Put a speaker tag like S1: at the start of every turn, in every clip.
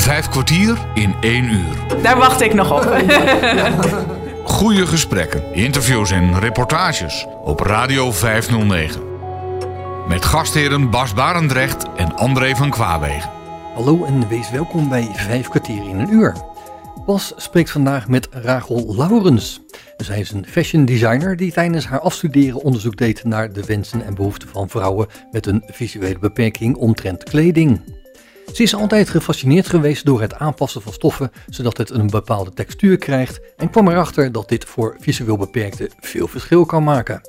S1: Vijf kwartier in één uur.
S2: Daar wacht ik nog op.
S1: Goede gesprekken, interviews en reportages op Radio 509. Met gastheren Bas Barendrecht en André van Kwaabegen.
S3: Hallo en wees welkom bij Vijf kwartier in een uur. Bas spreekt vandaag met Rachel Laurens. Zij is een fashion designer die tijdens haar afstuderen onderzoek deed naar de wensen en behoeften van vrouwen met een visuele beperking omtrent kleding. Ze is altijd gefascineerd geweest door het aanpassen van stoffen zodat het een bepaalde textuur krijgt en kwam erachter dat dit voor visueel beperkten veel verschil kan maken.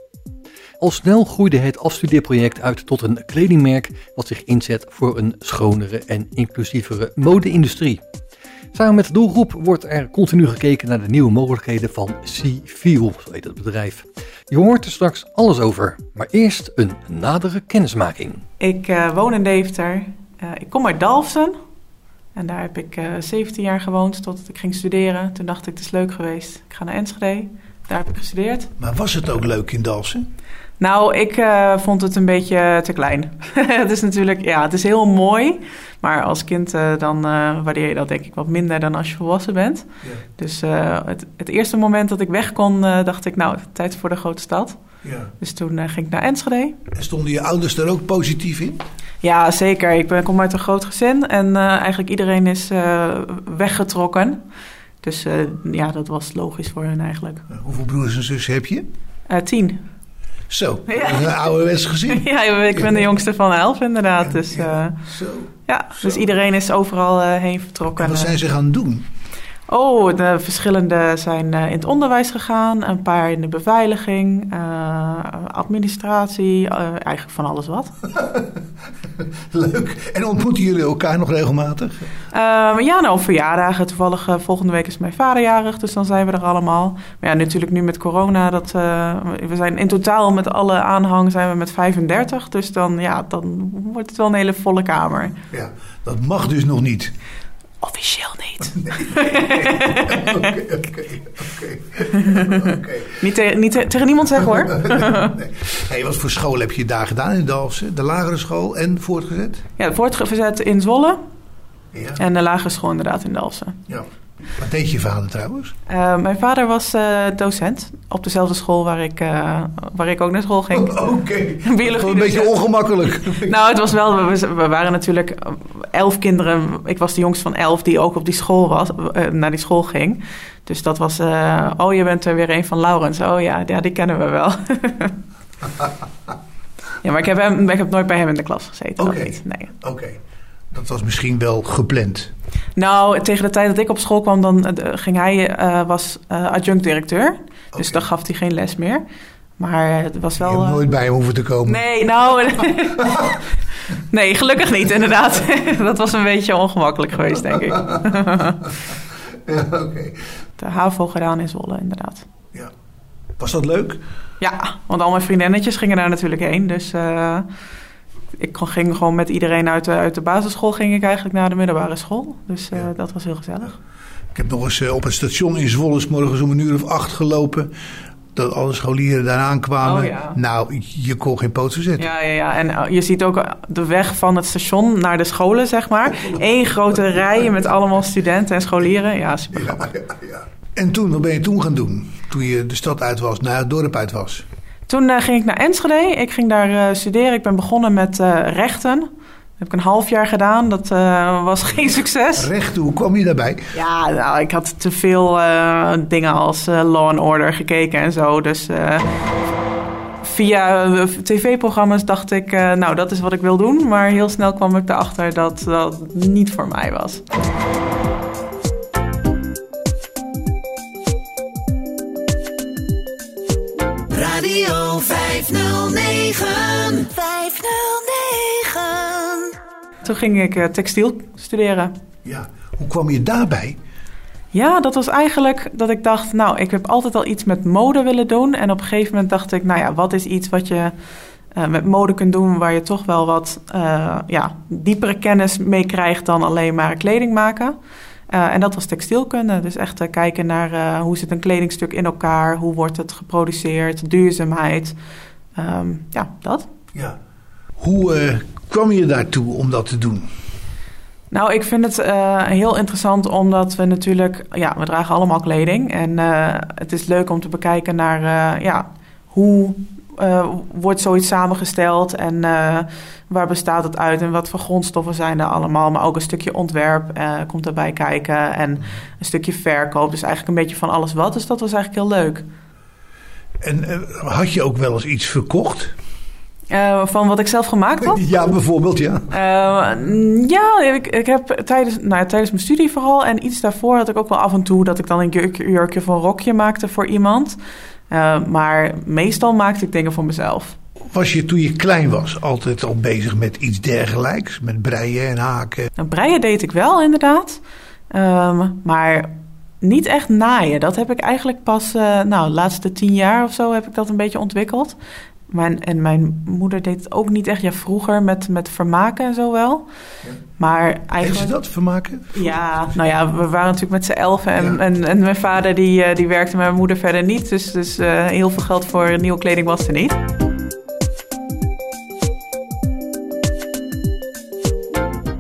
S3: Al snel groeide het afstudeerproject uit tot een kledingmerk wat zich inzet voor een schonere en inclusievere mode-industrie. Samen met de doelgroep wordt er continu gekeken naar de nieuwe mogelijkheden van C-Feel, zo heet het bedrijf. Je hoort er straks alles over, maar eerst een nadere kennismaking.
S2: Ik uh, woon in Deventer. Uh, ik kom uit Dalfsen. En daar heb ik uh, 17 jaar gewoond totdat ik ging studeren. Toen dacht ik, het is leuk geweest. Ik ga naar Enschede. Daar heb ik gestudeerd.
S4: Maar was het ook leuk in Dalfsen?
S2: Nou, ik uh, vond het een beetje te klein. het is natuurlijk, ja, het is heel mooi. Maar als kind uh, dan uh, waardeer je dat denk ik wat minder dan als je volwassen bent. Ja. Dus het, het, eerste moment dat ik weg kon, dacht ik, nou, tijd voor de grote stad. Ja. Dus toen ging ik naar Enschede.
S4: En stonden je ouders er ook positief in?
S2: Ja, zeker. Ik ben, kom uit een groot gezin en eigenlijk iedereen is weggetrokken. Dus ja, dat was logisch voor hen eigenlijk.
S4: Hoeveel broers en zussen heb je?
S2: tien.
S4: Zo, ja. een ouderwets gezin.
S2: Ja, ik ben de jongste van elf inderdaad. Dus, ja, zo, ja, zo. dus iedereen is overal heen vertrokken.
S4: En wat zijn ze gaan doen?
S2: Oh, de verschillende zijn uh, in het onderwijs gegaan, een paar in de beveiliging, uh, administratie, uh, eigenlijk van alles wat.
S4: Leuk. En ontmoeten jullie elkaar nog regelmatig?
S2: ja, nou, verjaardagen. Toevallig volgende week is mijn vader jarig, dus dan zijn we er allemaal. Maar ja, natuurlijk nu met corona, dat, we zijn in totaal met alle aanhang zijn we met 35. Dus dan, ja, dan wordt het wel een hele volle kamer.
S4: Ja, dat mag dus nog niet.
S2: Officieel niet.
S4: Oké, oké, oké.
S2: Niet, te, niet te, tegen niemand zeggen hoor.
S4: nee. hey, wat voor school heb je daar gedaan in Dalfsen? De lagere school en voortgezet?
S2: Ja, voortgezet in Zwolle. Ja. En de lagere school inderdaad in Dalfsen.
S4: Ja. Wat deed je vader trouwens?
S2: Uh, mijn vader was uh, docent op dezelfde school waar ik, uh, waar ik ook naar school ging.
S4: Oh, Oké, okay. Biologie. Een beetje ongemakkelijk.
S2: nou, het was wel, we, we, waren natuurlijk elf kinderen. Ik was de jongste van elf die ook op die school was, naar die school ging. Dus dat was, oh je bent er weer een van Laurens. Oh ja, ja die kennen we wel. ja, maar ik heb, hem, ik heb nooit bij hem in de klas gezeten.
S4: Oké, okay. nee. Okay. Dat was misschien wel gepland.
S2: Nou, tegen de tijd dat ik op school kwam, dan uh, ging hij, uh, was uh, adjunct-directeur. Okay. Dus dan gaf hij geen les meer. Maar het was wel...
S4: Je hebt nooit bij hem hoeven te komen.
S2: Nee, nou... nee, gelukkig niet, inderdaad. dat was een beetje ongemakkelijk geweest, denk ik.
S4: ja, oké. Okay.
S2: De HAVO gedaan in Zwolle, inderdaad.
S4: Ja. Was dat leuk?
S2: Ja, want al mijn vriendinnetjes gingen daar natuurlijk heen. Dus ik ging gewoon met iedereen uit de, uit de basisschool ging ik eigenlijk naar de middelbare school. Dus uh, ja. dat was heel gezellig.
S4: Ik heb nog eens uh, op het station in Zwolle morgens om een uur of acht gelopen. Dat alle scholieren daar aankwamen.
S2: Oh, ja.
S4: Nou, je kon geen poot verzetten.
S2: Ja, ja, ja. En uh, je ziet ook de weg van het station naar de scholen, zeg maar. Eén grote rij met allemaal studenten en scholieren. Ja, super
S4: ja, ja, ja. En toen, wat ben je toen gaan doen? Toen je de stad uit was, naar het dorp uit was?
S2: Toen uh, ging ik naar Enschede. Ik ging daar uh, studeren. Ik ben begonnen met uh, rechten. Dat heb ik een half jaar gedaan. Dat was geen succes.
S4: Rechten, hoe kwam je daarbij?
S2: Ja, nou, ik had te veel dingen als Law and Order gekeken en zo. Dus via tv-programma's dacht ik, nou, dat is wat ik wil doen. Maar heel snel kwam ik erachter dat dat niet voor mij was.
S5: 509. 509.
S2: Toen ging ik uh, textiel studeren.
S4: Ja, hoe kwam je daarbij?
S2: Ja, dat was eigenlijk dat ik dacht, nou, ik heb altijd al iets met mode willen doen. En op een gegeven moment dacht ik, nou ja, wat is iets wat je uh, met mode kunt doen waar je toch wel wat uh, ja, diepere kennis mee krijgt dan alleen maar kleding maken. Uh, en dat was textielkunde. Dus echt uh, kijken naar uh, hoe zit een kledingstuk in elkaar, hoe wordt het geproduceerd, duurzaamheid. Um, ja, dat.
S4: Ja. Hoe kwam je daartoe om dat te doen?
S2: Nou, ik vind het uh, heel interessant omdat we natuurlijk, ja, we dragen allemaal kleding. En uh, het is leuk om te bekijken naar, ja, hoe wordt zoiets samengesteld en waar bestaat het uit en wat voor grondstoffen zijn er allemaal. Maar ook een stukje ontwerp komt erbij kijken en een stukje verkoop. Dus eigenlijk een beetje van alles wat. Dus dat was eigenlijk heel leuk.
S4: En had je ook wel eens iets verkocht?
S2: Uh, van wat ik zelf gemaakt had?
S4: Ja, bijvoorbeeld, ja.
S2: Uh, ja, ik, ik heb tijdens, nou, tijdens mijn studie vooral en iets daarvoor had ik ook wel af en toe dat ik dan een jurkje, jurkje of een rokje maakte voor iemand. Uh, maar meestal maakte ik dingen voor mezelf.
S4: Was je toen je klein was altijd al bezig met iets dergelijks? Met breien en haken?
S2: Nou, breien deed ik wel, inderdaad. Um, maar niet echt naaien. Dat heb ik eigenlijk pas, nou, de laatste tien jaar of zo heb ik dat een beetje ontwikkeld. Mijn, en mijn moeder deed het ook niet echt. Ja, vroeger met, met vermaken en zo wel. Maar eigenlijk... Heeft
S4: ze dat, vermaken?
S2: Ja, nou ja, we waren natuurlijk met z'n elfen. En, en, en, mijn vader die, eh, die werkte, met mijn moeder verder niet. Dus, dus uh, heel veel geld voor nieuwe kleding was er niet.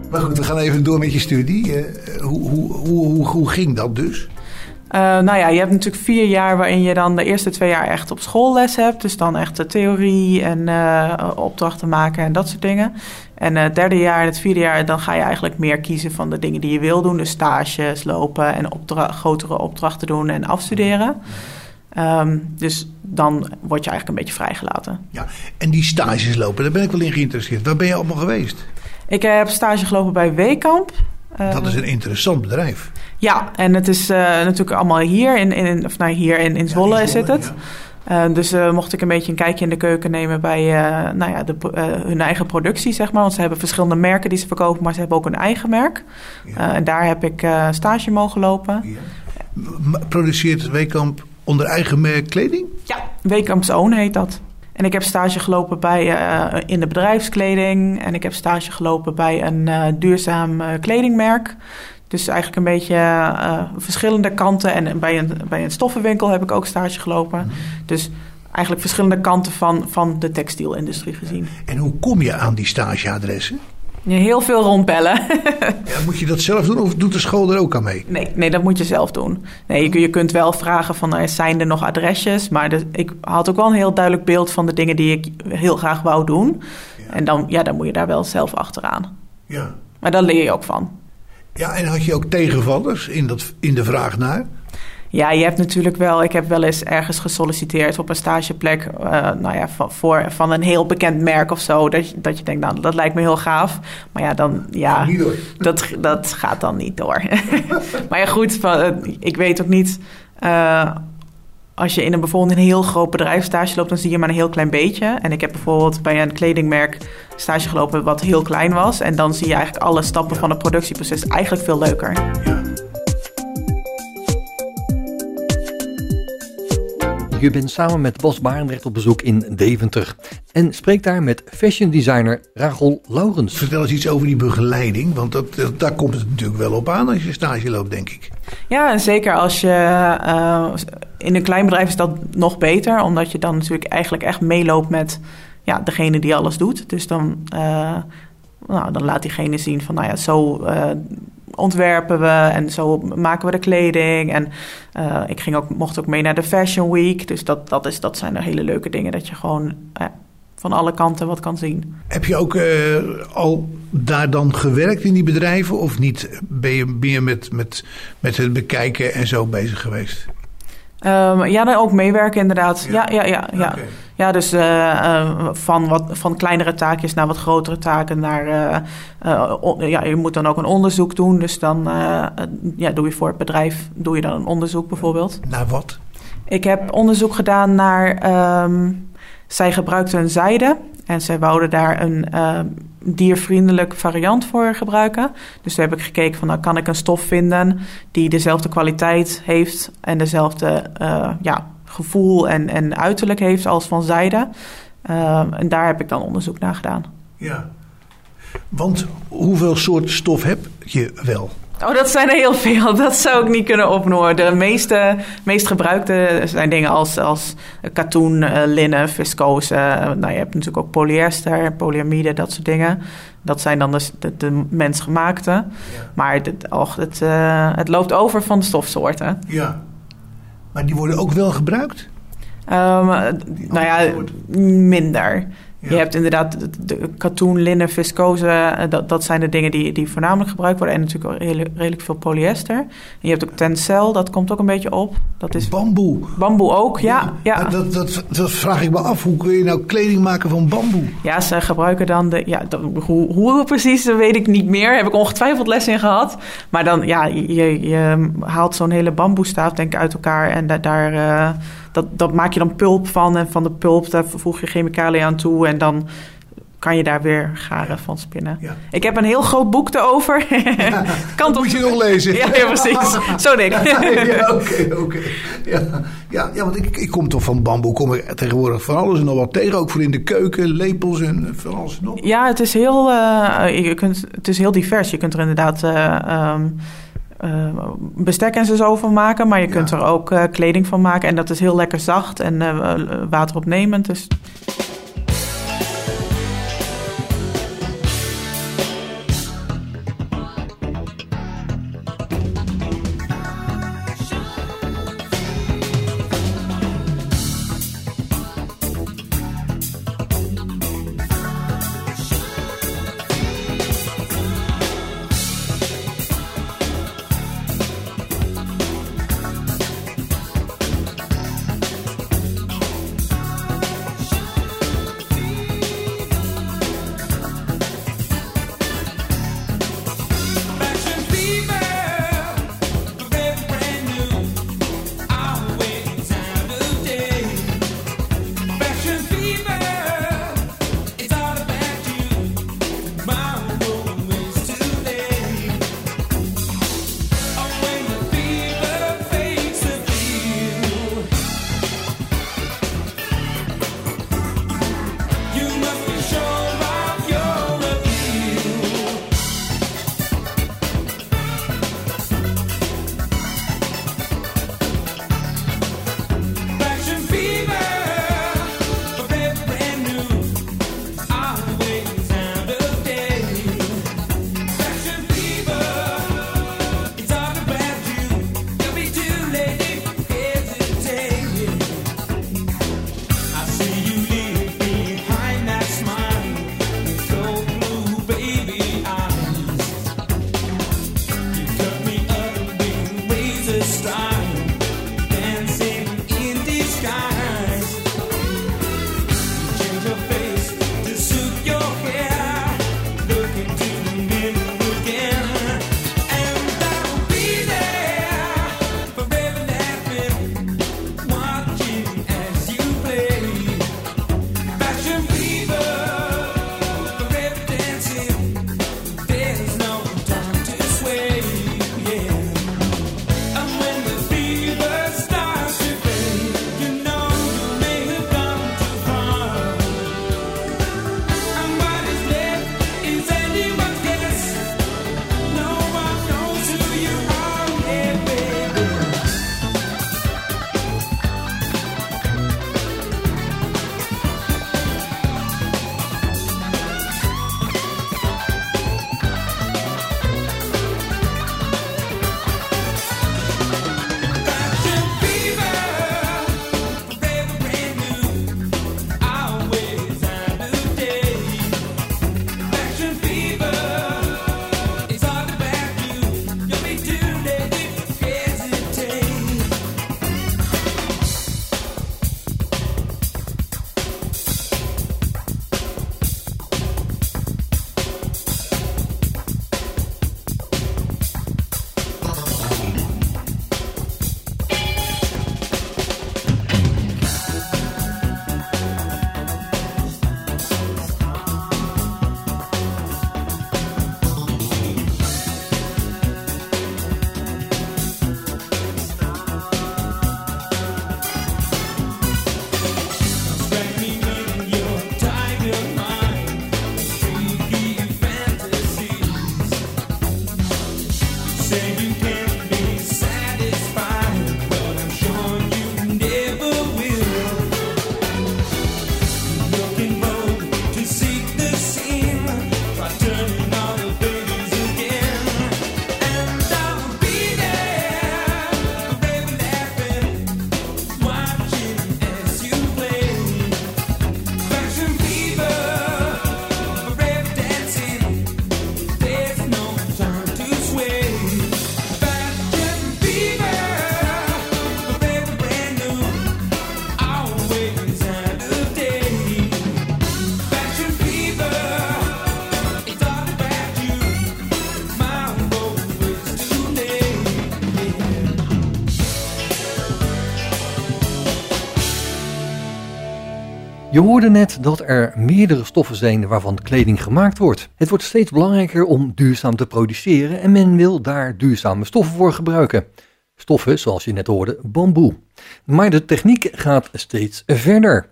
S4: Maar goed, we gaan even door met je studie. Hoe, hoe, hoe, hoe, ging dat dus?
S2: Uh, nou ja, je hebt natuurlijk vier jaar waarin je dan de eerste twee jaar echt op school les hebt. Dus dan echt de theorie en uh, opdrachten maken en dat soort dingen. En het derde jaar en het vierde jaar, dan ga je eigenlijk meer kiezen van de dingen die je wil doen. Dus stages lopen en opdra grotere opdrachten doen en afstuderen. Um, dus dan word je eigenlijk een beetje vrijgelaten.
S4: Ja, en die stages lopen, daar ben ik wel in geïnteresseerd. Waar ben je allemaal geweest?
S2: Ik heb stage gelopen bij Weekamp.
S4: Dat is een interessant bedrijf.
S2: Ja, en het is uh, natuurlijk allemaal hier in, in, of nou, hier in, in Zwolle ja, zit het. Ja. Uh, dus uh, mocht ik een beetje een kijkje in de keuken nemen bij nou ja, de, hun eigen productie, zeg maar. Want ze hebben verschillende merken die ze verkopen, maar ze hebben ook een eigen merk. Ja. en daar heb ik stage mogen lopen.
S4: Produceert Weekamp onder eigen merk kleding?
S2: Ja, Weekamps Own heet dat. En ik heb stage gelopen bij, in de bedrijfskleding. En ik heb stage gelopen bij een duurzaam kledingmerk. Dus eigenlijk een beetje uh, verschillende kanten. En bij een, bij een stoffenwinkel heb ik ook stage gelopen. Mhm. Dus eigenlijk verschillende kanten van, van de textielindustrie gezien.
S4: En hoe kom je aan die stageadressen?
S2: Heel veel rondbellen.
S4: ja, moet je dat zelf doen of doet de school er ook aan mee?
S2: Nee, nee dat moet je zelf doen. Nee, je, je kunt wel vragen van er zijn er nog adresjes. Maar de, ik had ook wel een heel duidelijk beeld van de dingen die ik heel graag wou doen. Ja. En dan, ja, dan moet je daar wel zelf achteraan.
S4: Ja.
S2: Maar daar leer je ook van.
S4: Ja, en had je ook tegenvallers in, dat, in de vraag naar?
S2: Ja, je hebt natuurlijk wel. Ik heb wel eens ergens gesolliciteerd op een stageplek. Uh, nou ja, van, voor, van een heel bekend merk of zo. Dat je, dat je denkt, nou, dat lijkt me heel gaaf. Maar ja, dan. Ja, dat, dat gaat dan niet door. maar ja, goed, van, ik weet ook niet. Uh, als je in een bijvoorbeeld een heel groot bedrijf stage loopt, dan zie je maar een heel klein beetje. En ik heb bijvoorbeeld bij een kledingmerk stage gelopen wat heel klein was. En dan zie je eigenlijk alle stappen van het productieproces eigenlijk veel leuker.
S3: Je bent samen met Bas Barendrecht op bezoek in Deventer en spreekt daar met fashion designer Rachel Laurens.
S4: Vertel eens iets over die begeleiding, want dat, daar komt het natuurlijk wel op aan als je stage loopt, denk ik.
S2: Ja, en zeker als je uh, in een klein bedrijf is dat nog beter, omdat je dan natuurlijk eigenlijk echt meeloopt met ja, degene die alles doet. Dus dan, uh, nou, dan laat diegene zien van, nou ja, zo uh, ontwerpen we en zo maken we de kleding. En uh, ik ging ook, mocht ook mee naar de Fashion Week. Dus dat, dat, is, dat zijn hele leuke dingen dat je gewoon van alle kanten wat kan zien.
S4: Heb je ook al daar dan gewerkt in die bedrijven of niet? Ben je meer met, met, met het bekijken en zo bezig geweest?
S2: Um, ja, dan ook meewerken inderdaad. Ja, ja, ja. Ja, okay. ja dus uh, uh, van, wat, van kleinere taakjes naar wat grotere taken. Naar, uh, on, ja, je moet dan ook een onderzoek doen. Dus dan ja, doe je voor het bedrijf doe je dan een onderzoek bijvoorbeeld.
S4: Naar wat?
S2: Ik heb onderzoek gedaan naar... Um, zij gebruikten een zijde en zij wouden daar een diervriendelijk variant voor gebruiken. Dus toen heb ik gekeken van, nou kan ik een stof vinden die dezelfde kwaliteit heeft en dezelfde uh, ja, gevoel en, en uiterlijk heeft als van zijde. Uh, en daar heb ik dan onderzoek naar gedaan.
S4: Ja, want hoeveel soorten stof heb je wel?
S2: Oh, dat zijn er heel veel. Dat zou ik niet kunnen opnoemen. De meeste, meest gebruikte zijn dingen als, als katoen, eh, linnen, viscose. Nou, je hebt natuurlijk ook polyester, polyamide, dat soort dingen. Dat zijn dan dus de, de mensgemaakte. Maar het, och, het, uh, het loopt over van de stofsoorten.
S4: Ja. Maar die worden ook wel gebruikt?
S2: Um, nou ja, minder. Je hebt inderdaad de katoen, linnen, viscose. Eh, dat, dat zijn de dingen die, die voornamelijk gebruikt worden. En natuurlijk ook redelijk, veel polyester. En je hebt ook tencel, dat komt ook een beetje op. Dat is
S4: bamboe.
S2: Bamboe ook, ja. ja.
S4: Dat, dat, dat, vraag ik me af. Hoe kun je nou kleding maken van bamboe?
S2: Ja, ze gebruiken dan de... Ja, hoe, hoe precies, dat weet ik niet meer. Heb ik ongetwijfeld les in gehad. Maar dan, ja, je, je haalt zo'n hele bamboestaaf denk ik uit elkaar. En da, daar... Uh, dat, dat maak je dan pulp van. En van de pulp daar voeg je chemicaliën aan toe. En dan kan je daar weer garen van spinnen. Ja. Ik heb een heel groot boek erover.
S4: Ja, kan toch... moet je nog lezen.
S2: Ja, ja precies. Zo denk ik.
S4: ja, oké, oké. Ja, ja, want ik, ik kom toch van bamboe, kom ik tegenwoordig van alles en nog wat tegen. Ook voor in de keuken, lepels en van alles nog.
S2: Ja, het is heel, uh, je kunt, het is heel divers. Je kunt er inderdaad... Uh, um, uh, bestek en zo van maken. Maar je kunt er ook uh, kleding van maken. En dat is heel lekker zacht en uh, wateropnemend. Dus
S3: Je hoorde net dat er meerdere stoffen zijn waarvan kleding gemaakt wordt. Het wordt steeds belangrijker om duurzaam te produceren en men wil daar duurzame stoffen voor gebruiken. Stoffen, zoals je net hoorde, bamboe. Maar de techniek gaat steeds verder.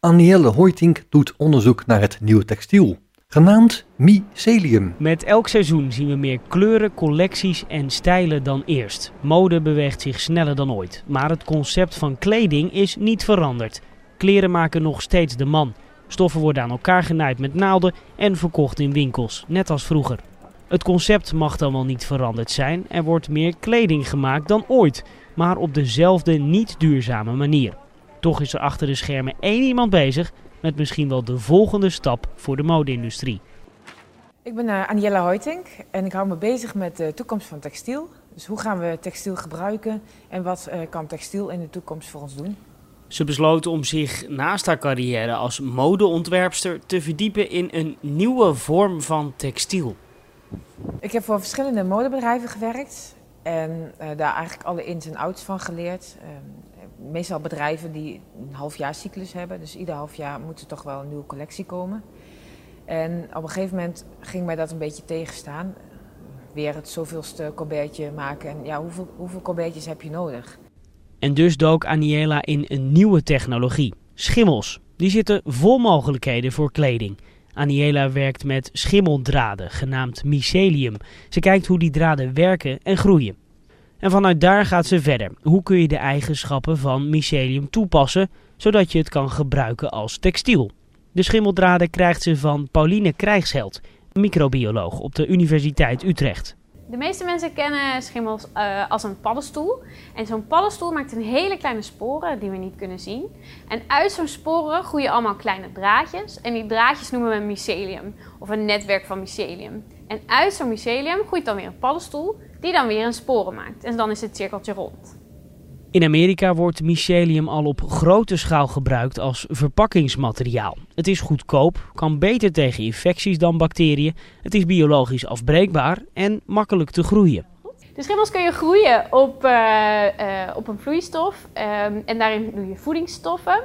S3: Anielle Hoytink doet onderzoek naar het nieuwe textiel, genaamd mycelium.
S6: Met elk seizoen zien we meer kleuren, collecties en stijlen dan eerst. Mode beweegt zich sneller dan ooit, maar het concept van kleding is niet veranderd. Kleren maken nog steeds de man. Stoffen worden aan elkaar genaaid met naalden en verkocht in winkels, net als vroeger. Het concept mag dan wel niet veranderd zijn. Er wordt meer kleding gemaakt dan ooit, maar op dezelfde niet duurzame manier. Toch is er achter de schermen één iemand bezig met misschien wel de volgende stap voor de mode-industrie.
S7: Ik ben uh, Aniella en ik hou me bezig met de toekomst van textiel. Dus hoe gaan we textiel gebruiken en wat uh, kan textiel in de toekomst voor ons doen?
S6: Ze besloot om zich naast haar carrière als modeontwerpster te verdiepen in een nieuwe vorm van textiel.
S7: Ik heb voor verschillende modebedrijven gewerkt en uh, daar eigenlijk alle ins en outs van geleerd. Uh, meestal bedrijven die een halfjaarcyclus hebben, dus ieder half jaar moet er toch wel een nieuwe collectie komen. En op een gegeven moment ging mij dat een beetje tegenstaan. Weer het zoveelste colbertje maken. En ja, hoeveel, hoeveel heb je nodig?
S6: En dus dook Aniela in een nieuwe technologie. Schimmels. Die zitten vol mogelijkheden voor kleding. Aniela werkt met schimmeldraden, genaamd mycelium. Ze kijkt hoe die draden werken en groeien. En vanuit daar gaat ze verder. Hoe kun je de eigenschappen van mycelium toepassen, zodat je het kan gebruiken als textiel? De schimmeldraden krijgt ze van Pauline Krijgsheld, microbioloog op de Universiteit Utrecht.
S8: De meeste mensen kennen schimmels uh, als een paddenstoel. En zo'n paddenstoel maakt een hele kleine sporen die we niet kunnen zien. En uit zo'n sporen groeien allemaal kleine draadjes. En die draadjes noemen we mycelium of een netwerk van mycelium. En uit zo'n mycelium groeit dan weer een paddenstoel die dan weer een sporen maakt. En dan is het cirkeltje rond.
S6: In Amerika wordt mycelium al op grote schaal gebruikt als verpakkingsmateriaal. Het is goedkoop, kan beter tegen infecties dan bacteriën, het is biologisch afbreekbaar en makkelijk te groeien.
S8: De schimmels kun je groeien op, uh, uh, op een vloeistof um, en daarin doe je voedingsstoffen.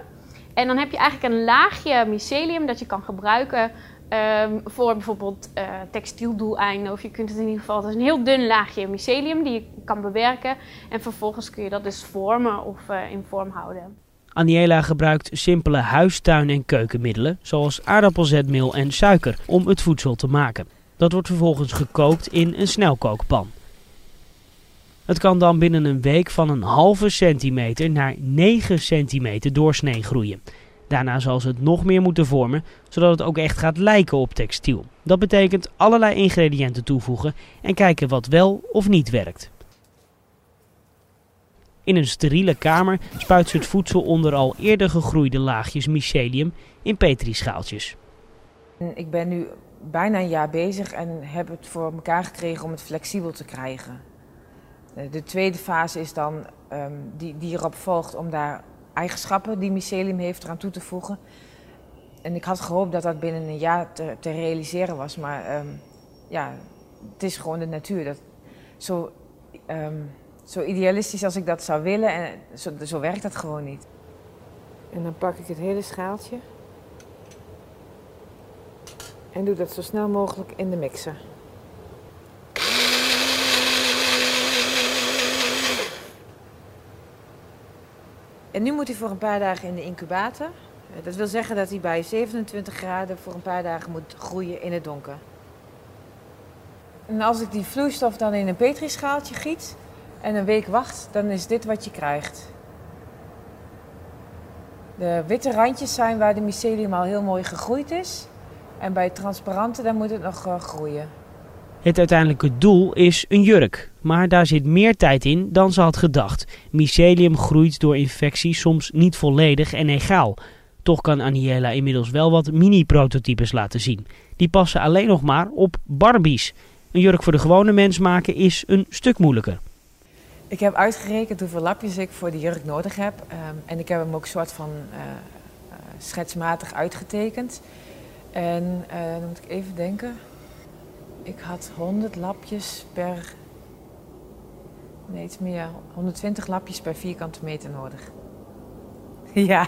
S8: En dan heb je eigenlijk een laagje mycelium dat je kan gebruiken Um, voor bijvoorbeeld uh, textieldoeleinden. Of je kunt het in ieder geval, het is een heel dun laagje mycelium die je kan bewerken. En vervolgens kun je dat dus vormen of uh, in vorm houden.
S6: Aniela gebruikt simpele huistuin- en keukenmiddelen, zoals aardappelzetmeel en suiker, om het voedsel te maken. Dat wordt vervolgens gekookt in een snelkookpan. Het kan dan binnen een week van een halve centimeter naar 9 centimeter doorsnee groeien. Daarna zal ze het nog meer moeten vormen, zodat het ook echt gaat lijken op textiel. Dat betekent allerlei ingrediënten toevoegen en kijken wat wel of niet werkt. In een steriele kamer spuit ze het voedsel onder al eerder gegroeide laagjes mycelium in petrischaaltjes.
S7: Ik ben nu bijna een jaar bezig en heb het voor elkaar gekregen om het flexibel te krijgen. De tweede fase is dan um, die, die erop volgt om daar eigenschappen die mycelium heeft eraan toe te voegen. En ik had gehoopt dat dat binnen een jaar te, te realiseren was, maar um, ja, het is gewoon de natuur. Dat, zo, um, zo idealistisch als ik dat zou willen, en zo, zo werkt dat gewoon niet. En dan pak ik het hele schaaltje en doe dat zo snel mogelijk in de mixer. En nu moet hij voor een paar dagen in de incubator. Dat wil zeggen dat hij bij 27 graden voor een paar dagen moet groeien in het donker. En als ik die vloeistof dan in een petrischaaltje giet en een week wacht, dan is dit wat je krijgt. De witte randjes zijn waar de mycelium al heel mooi gegroeid is. En bij het transparante, dan moet het nog uh, groeien.
S6: Het uiteindelijke doel is een jurk, maar daar zit meer tijd in dan ze had gedacht. Mycelium groeit door infectie soms niet volledig en egaal. Toch kan Aniela inmiddels wel wat mini-prototypes laten zien. Die passen alleen nog maar op Barbies. Een jurk voor de gewone mens maken is een stuk moeilijker.
S7: Ik heb uitgerekend hoeveel lapjes ik voor die jurk nodig heb. Um, en ik heb hem ook soort van uh, uh, schetsmatig uitgetekend. En uh, dan moet ik even denken. Ik had 100 lapjes per. Nee, iets meer. 120 lapjes per vierkante meter nodig. Ja.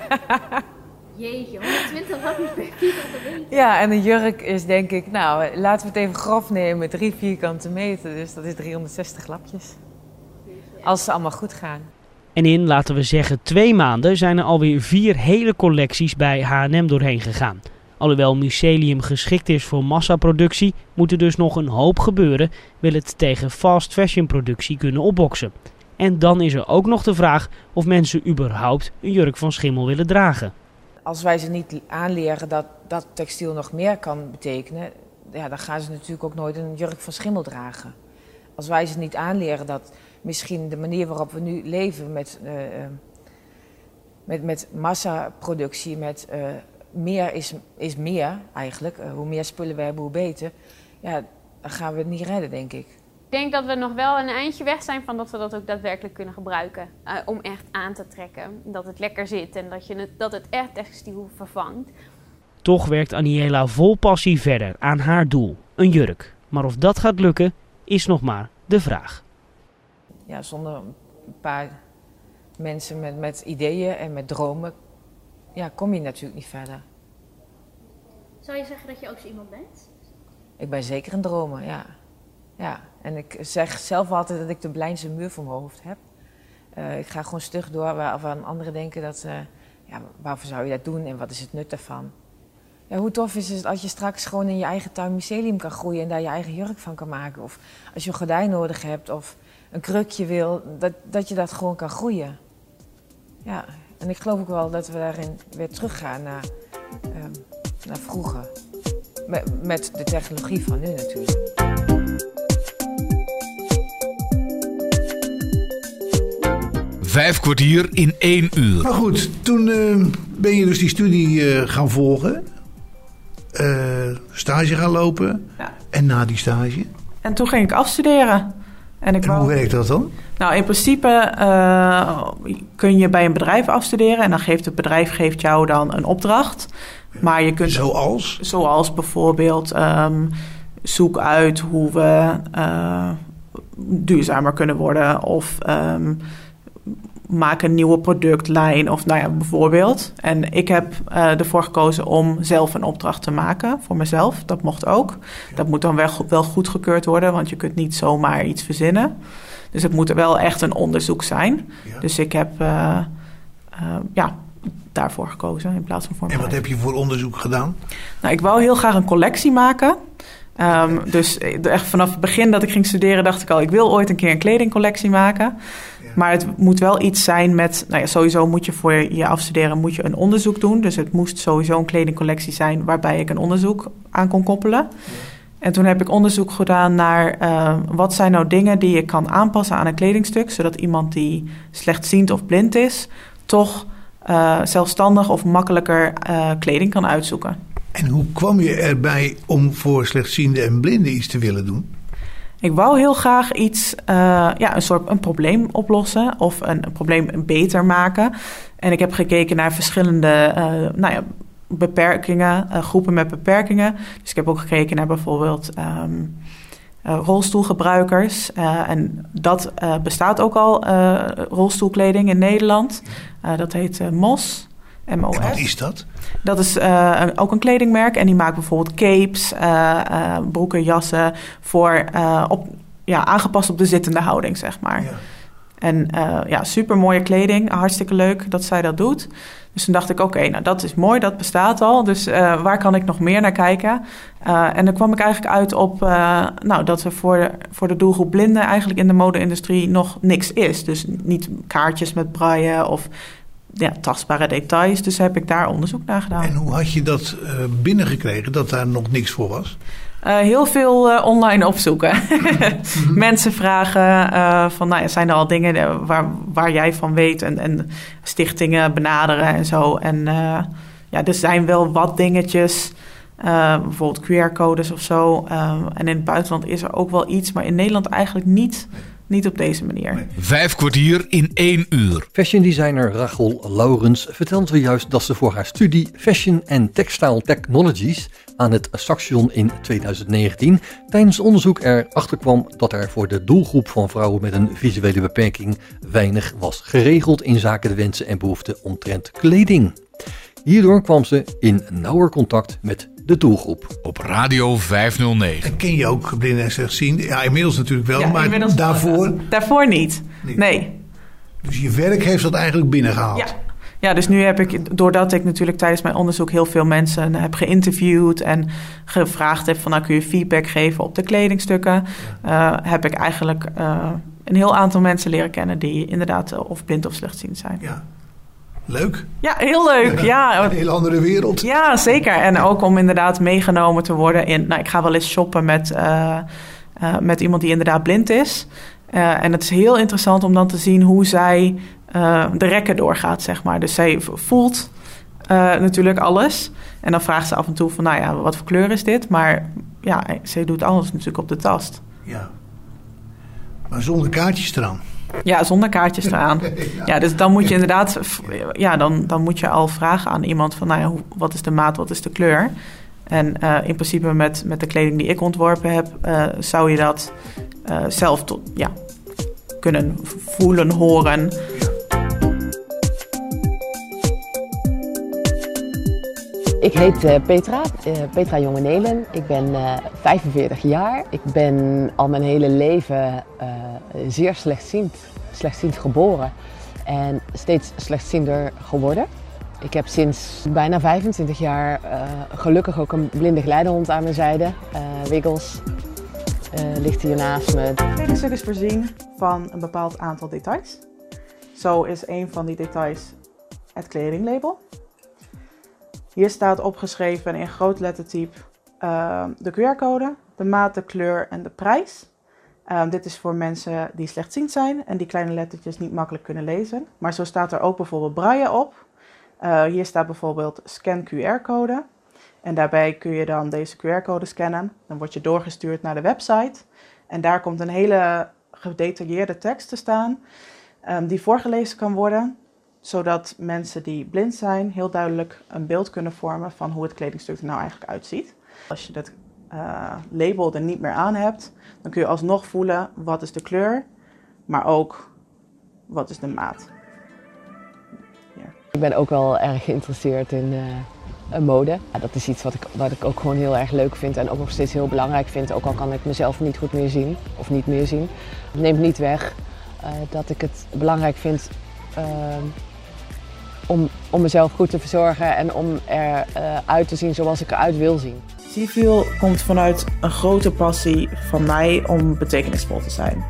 S8: Jeetje, 120 watt per vierkante meter.
S7: Ja, en een jurk is denk ik, nou, laten we het even grof nemen, drie vierkante meter. Dus dat is 360 lapjes. Als ze allemaal goed gaan.
S6: En in, laten we zeggen, twee maanden zijn er alweer vier hele collecties bij H&M doorheen gegaan. Alhoewel Mycelium geschikt is voor massaproductie, moet er dus nog een hoop gebeuren, wil het tegen fast fashion productie kunnen opboksen. En dan is er ook nog de vraag of mensen überhaupt een jurk van schimmel willen dragen.
S7: Als wij ze niet aanleren dat, dat textiel nog meer kan betekenen, ja, dan gaan ze natuurlijk ook nooit een jurk van schimmel dragen. Als wij ze niet aanleren dat misschien de manier waarop we nu leven met, uh, met, met massaproductie, met uh, meer is, is meer eigenlijk, uh, hoe meer spullen we hebben, hoe beter, ja, dan gaan we het niet redden, denk ik.
S8: Ik denk dat we nog wel een eindje weg zijn van dat we dat ook daadwerkelijk kunnen gebruiken. Uh, om echt aan te trekken. Dat het lekker zit en dat, je het, dat het echt textiel vervangt.
S6: Toch werkt Aniela vol passie verder aan haar doel, een jurk. Maar of dat gaat lukken, is nog maar de vraag.
S7: Ja, zonder een paar mensen met, met ideeën en met dromen, ja, kom je natuurlijk niet verder.
S8: Zou je zeggen dat je ook zo iemand bent?
S7: Ik ben zeker een dromer, ja. Ja, en ik zeg zelf altijd dat ik de blindste muur voor mijn hoofd heb. Uh, ik ga gewoon stug door waarvan anderen denken dat, ja, waarvoor zou je dat doen en wat is het nut daarvan? Ja, hoe tof is het als je straks gewoon in je eigen tuin mycelium kan groeien en daar je eigen jurk van kan maken? Of als je een gordijn nodig hebt of een krukje wil, dat, dat je dat gewoon kan groeien. Ja, en ik geloof ook wel dat we daarin weer teruggaan naar, uh, naar vroeger. Met, met de technologie van nu natuurlijk.
S1: Vijf kwartier in één uur.
S4: Maar goed, toen uh, ben je dus die studie uh, gaan volgen. Uh, stage gaan lopen.
S2: Ja.
S4: En na die stage?
S2: En toen ging ik afstuderen. En, ik
S4: en
S2: wou...
S4: hoe werkt dat dan?
S2: Nou, in principe uh, kun je bij een bedrijf afstuderen. En dan geeft het bedrijf geeft jou dan een opdracht. Maar je kunt...
S4: Zoals?
S2: Zoals bijvoorbeeld... Um, zoek uit hoe we uh, duurzamer kunnen worden. Of... Um, maak een nieuwe productlijn of nou ja, bijvoorbeeld. En ik heb uh, ervoor gekozen om zelf een opdracht te maken voor mezelf. Dat mocht ook. Ja. Dat moet dan wel, wel goedgekeurd worden, want je kunt niet zomaar iets verzinnen. Dus het moet wel echt een onderzoek zijn. Ja. Dus ik heb uh, uh, ja, daarvoor gekozen in plaats van voor
S4: En wat heb je voor onderzoek gedaan?
S2: Nou, ik wou heel graag een collectie maken. Um, dus echt vanaf het begin dat ik ging studeren dacht ik al... ik wil ooit een keer een kledingcollectie maken. Ja. Maar het moet wel iets zijn met... Nou ja, sowieso moet je voor je afstuderen moet je een onderzoek doen. Dus het moest sowieso een kledingcollectie zijn... waarbij ik een onderzoek aan kon koppelen. Ja. En toen heb ik onderzoek gedaan naar... Uh, wat zijn nou dingen die je kan aanpassen aan een kledingstuk... zodat iemand die slechtziend of blind is... toch uh, zelfstandig of makkelijker uh, kleding kan uitzoeken.
S4: En hoe kwam je erbij om voor slechtzienden en blinden iets te willen doen?
S2: Ik wou heel graag iets, uh, ja, een soort een probleem oplossen of een, een, probleem beter maken. En ik heb gekeken naar verschillende, nou ja, beperkingen, groepen met beperkingen. Dus ik heb ook gekeken naar bijvoorbeeld um, rolstoelgebruikers. en dat bestaat ook al, rolstoelkleding in Nederland. dat heet MOS. MOS.
S4: En wat is dat?
S2: Dat is uh, ook een kledingmerk. En die maakt bijvoorbeeld capes, uh, uh, broeken, jassen... Voor, op, ja, aangepast op de zittende houding, zeg maar. Ja. En ja, super mooie kleding. Hartstikke leuk dat zij dat doet. Dus toen dacht ik, oké, nou dat is mooi, dat bestaat al. Dus waar kan ik nog meer naar kijken? en dan kwam ik eigenlijk uit op nou, dat er voor de, voor de doelgroep blinden... eigenlijk in de mode-industrie nog niks is. Dus niet kaartjes met braille of ja, tastbare details. Dus heb ik daar onderzoek naar gedaan.
S4: En hoe had je dat binnengekregen, dat daar nog niks voor was?
S2: Uh, heel veel uh, online opzoeken. Mensen vragen van, nou zijn er al dingen waar, waar jij van weet? En, en stichtingen benaderen en zo. En ja, er zijn wel wat dingetjes... bijvoorbeeld QR-codes of zo. en in het buitenland is er ook wel iets, maar in Nederland eigenlijk niet... Niet op deze manier.
S1: Vijf kwartier in één uur.
S3: Fashion designer Rachel Laurens vertelt juist dat ze voor haar studie Fashion and Textile Technologies aan het Saxion in 2019 tijdens onderzoek erachter kwam dat er voor de doelgroep van vrouwen met een visuele beperking weinig was geregeld in zaken de wensen en behoeften omtrent kleding. Hierdoor kwam ze in nauwer contact met de doelgroep.
S1: Op Radio 509.
S4: En ken je ook blinden en slechtzienden? Ja, inmiddels natuurlijk wel,
S2: Ja,
S4: maar daarvoor...
S2: ja. Daarvoor niet. Nee.
S4: Dus je werk heeft dat eigenlijk binnengehaald.
S2: Ja. ja, dus nu heb ik, doordat ik natuurlijk tijdens mijn onderzoek heel veel mensen heb geïnterviewd en gevraagd heb van nou kun je feedback geven op de kledingstukken, eh, heb ik eigenlijk eh, een heel aantal mensen leren kennen die inderdaad eh, of blind of slechtziend zijn.
S4: Ja. Leuk.
S2: Ja, heel leuk. Ja,
S4: Een hele andere wereld.
S2: ja, zeker. En ook om inderdaad meegenomen te worden in. Nou, ik ga wel eens shoppen met, eh, eh, met iemand die inderdaad blind is. Eh, en het is heel interessant om dan te zien hoe zij de rekken doorgaat, zeg maar. Dus zij voelt natuurlijk alles. En dan vraagt ze af en toe van, nou ja, wat voor kleur is dit? Maar ja, zij doet alles natuurlijk op de tast.
S4: Ja. Maar zonder kaartjes eraan.
S2: Ja, zonder kaartjes eraan. Ja, dus dan moet je inderdaad, ja, dan, dan moet je al vragen aan iemand van, nou ja, wat is de maat, wat is de kleur? En eh, in principe met, met de kleding die ik ontworpen heb, eh, zou je dat eh, zelf tot, ja, kunnen voelen, horen.
S9: Ik heet eh, Petra, eh, Petra Jongenelen. Ik ben eh 45 jaar. Ik ben al mijn hele leven eh, zeer slechtziend, slechtziend geboren en steeds slechtziender geworden. Ik heb sinds bijna 25 jaar eh, gelukkig ook een blinde geleidehond aan mijn zijde. Eh Wiggles eh, ligt hier naast me.
S2: Het kledingstuk is voorzien van een bepaald aantal details. Zo is een van die details het kledinglabel. Hier staat opgeschreven in groot lettertype eh, de QR-code, de maat, de kleur en de prijs. Eh, dit is voor mensen die slechtziend zijn en die kleine lettertjes niet makkelijk kunnen lezen. Maar zo staat er ook bijvoorbeeld braille op. Eh, hier staat bijvoorbeeld scan QR-code. En daarbij kun je dan deze QR-code scannen. Dan word je doorgestuurd naar de website. En daar komt een hele gedetailleerde tekst te staan ehm, die voorgelezen kan worden, zodat mensen die blind zijn heel duidelijk een beeld kunnen vormen van hoe het kledingstuk er nou eigenlijk uitziet. Als je dat eh, label er niet meer aan hebt, dan kun je alsnog voelen wat is de kleur, maar ook wat is de maat.
S9: Ik ben ook wel erg geïnteresseerd in eh, mode. Ja, dat is iets wat ik, wat ik ook gewoon heel erg leuk vind en ook nog steeds heel belangrijk vind. Ook al kan ik mezelf niet goed meer zien of niet meer zien. Het neemt niet weg eh, dat ik het belangrijk vind eh, om, om mezelf goed te verzorgen en om eruit uit te zien zoals ik eruit wil zien.
S2: Civil komt vanuit een grote passie van mij om betekenisvol te zijn.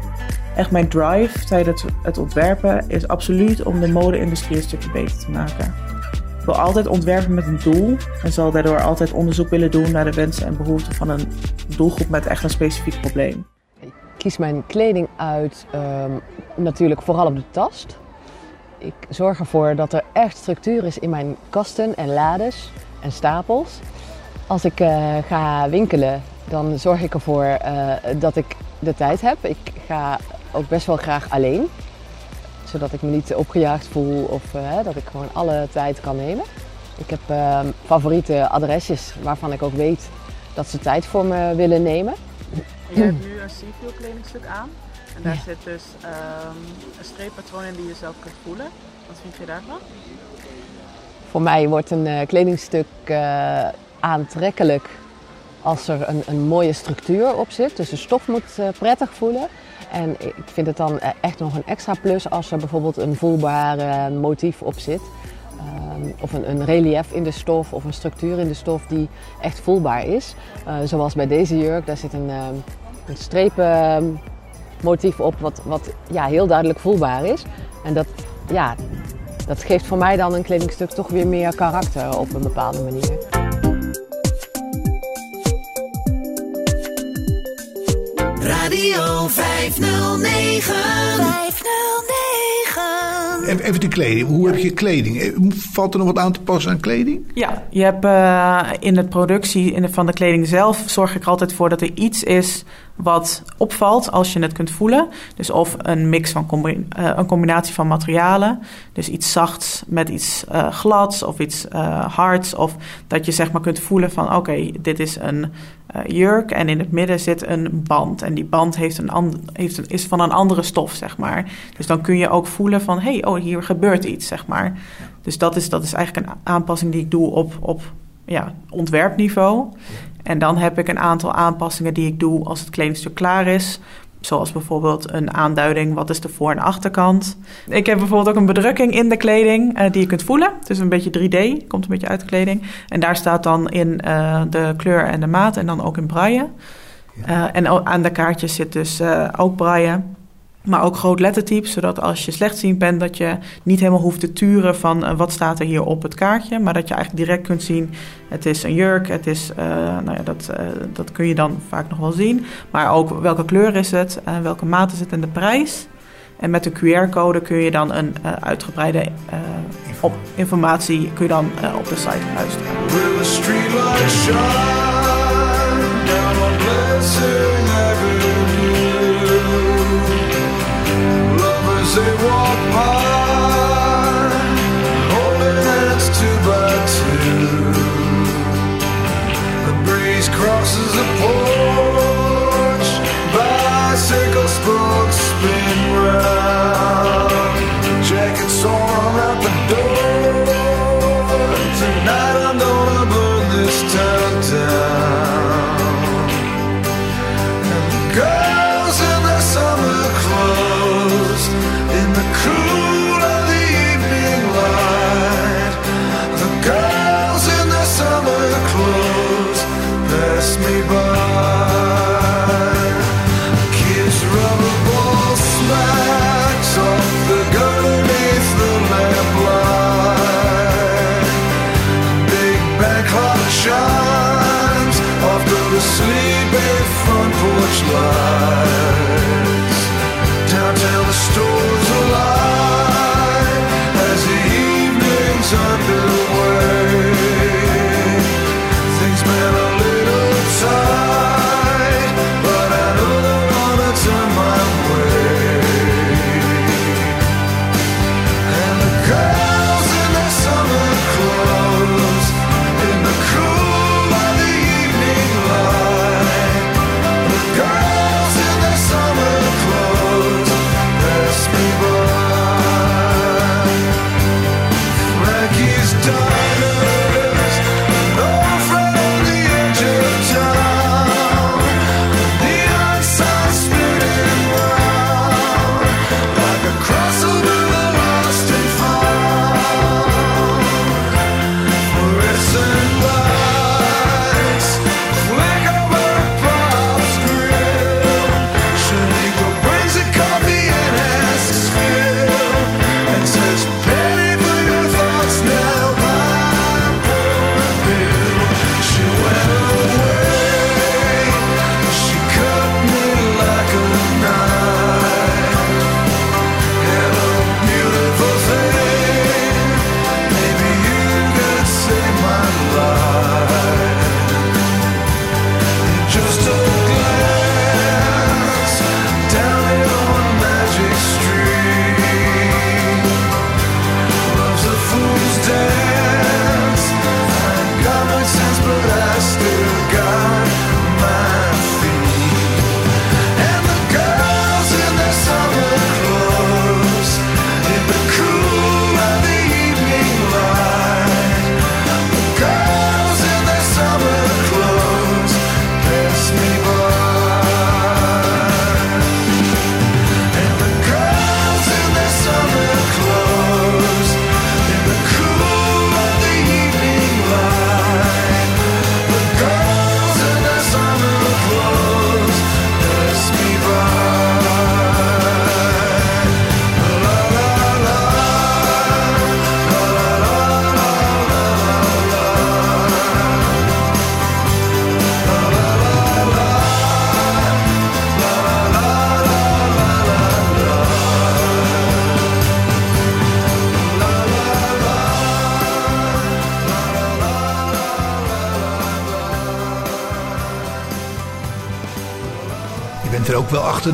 S2: Echt mijn drive tijdens het ontwerpen is absoluut om de mode-industrie een stukje beter te maken. Ik wil altijd ontwerpen met een doel en zal daardoor altijd onderzoek willen doen naar de wensen en behoeften van een doelgroep met echt een specifiek probleem.
S9: Ik kies mijn kleding uit ehm, natuurlijk vooral op de tast. Ik zorg ervoor dat er echt structuur is in mijn kasten en lades en stapels. Als ik eh, ga winkelen, dan zorg ik ervoor eh, dat ik de tijd heb. Ik ga ook best wel graag alleen, zodat ik me niet opgejaagd voel of eh, dat ik gewoon alle tijd kan nemen. Ik heb ehm, favoriete adresjes waarvan ik ook weet dat ze tijd voor me willen nemen.
S2: Je hebt nu een Civil kledingstuk aan en daar zit dus een streeppatroon in die je zelf kunt voelen. Wat vind je daarvan?
S9: Voor mij wordt een eh, kledingstuk eh, aantrekkelijk als er een, een mooie structuur op zit. Dus de stof moet eh, prettig voelen. En ik vind het dan echt nog een extra plus als er bijvoorbeeld een voelbaar motief op zit. Ehm, of een, een relief in de stof of een structuur in de stof die echt voelbaar is. Zoals bij deze jurk, daar zit een, ehm, een strepenmotief op wat, wat ja, heel duidelijk voelbaar is. En dat, ja, dat geeft voor mij dan een kledingstuk toch weer meer karakter op een bepaalde manier.
S5: Radio 509. 509.
S4: Even de kleding. Hoe heb je kleding? Eh, Valt er nog wat aan te passen aan kleding?
S2: Ja, je hebt eh, in de productie in van de kleding zelf zorg ik altijd voor dat er iets is wat opvalt als je het kunt voelen. Dus of een mix van eh, een combinatie van materialen. Dus iets zachts met iets eh, glads of iets hards. Of dat je zeg maar kunt voelen van oké, dit is een jurk en in het midden zit een band. En die band heeft een heeft een, is van een andere stof, zeg maar. Dus dan kun je ook voelen van hé, hey, oh, hier gebeurt iets, zeg maar. Dus dat is, dat is eigenlijk een aanpassing die ik doe op, op ja, ontwerpniveau. En dan heb ik een aantal aanpassingen die ik doe als het kledingstuk klaar is. Zoals bijvoorbeeld een aanduiding, wat is de voor- en achterkant. Ik heb bijvoorbeeld ook een bedrukking in de kleding uh, die je kunt voelen. Het is een beetje 3D, komt een beetje uit de kleding. En daar staat dan in uh, de kleur en de maat en dan ook in braille. Uh, en aan de kaartjes zit dus ook braille. Maar ook groot lettertype, zodat als je slechtziend bent... dat je niet helemaal hoeft te turen van uh, wat staat er hier op het kaartje. Maar dat je eigenlijk direct kunt zien, het is een jurk, het is... Uh, nou ja, dat, uh, dat kun je dan vaak nog wel zien. Maar ook welke kleur is het, welke maat is het en de prijs. En met de QR-code kun je dan een uitgebreide op informatie kun je dan, op de site luisteren.
S10: The porch, bicycle spokes spin round.
S11: world.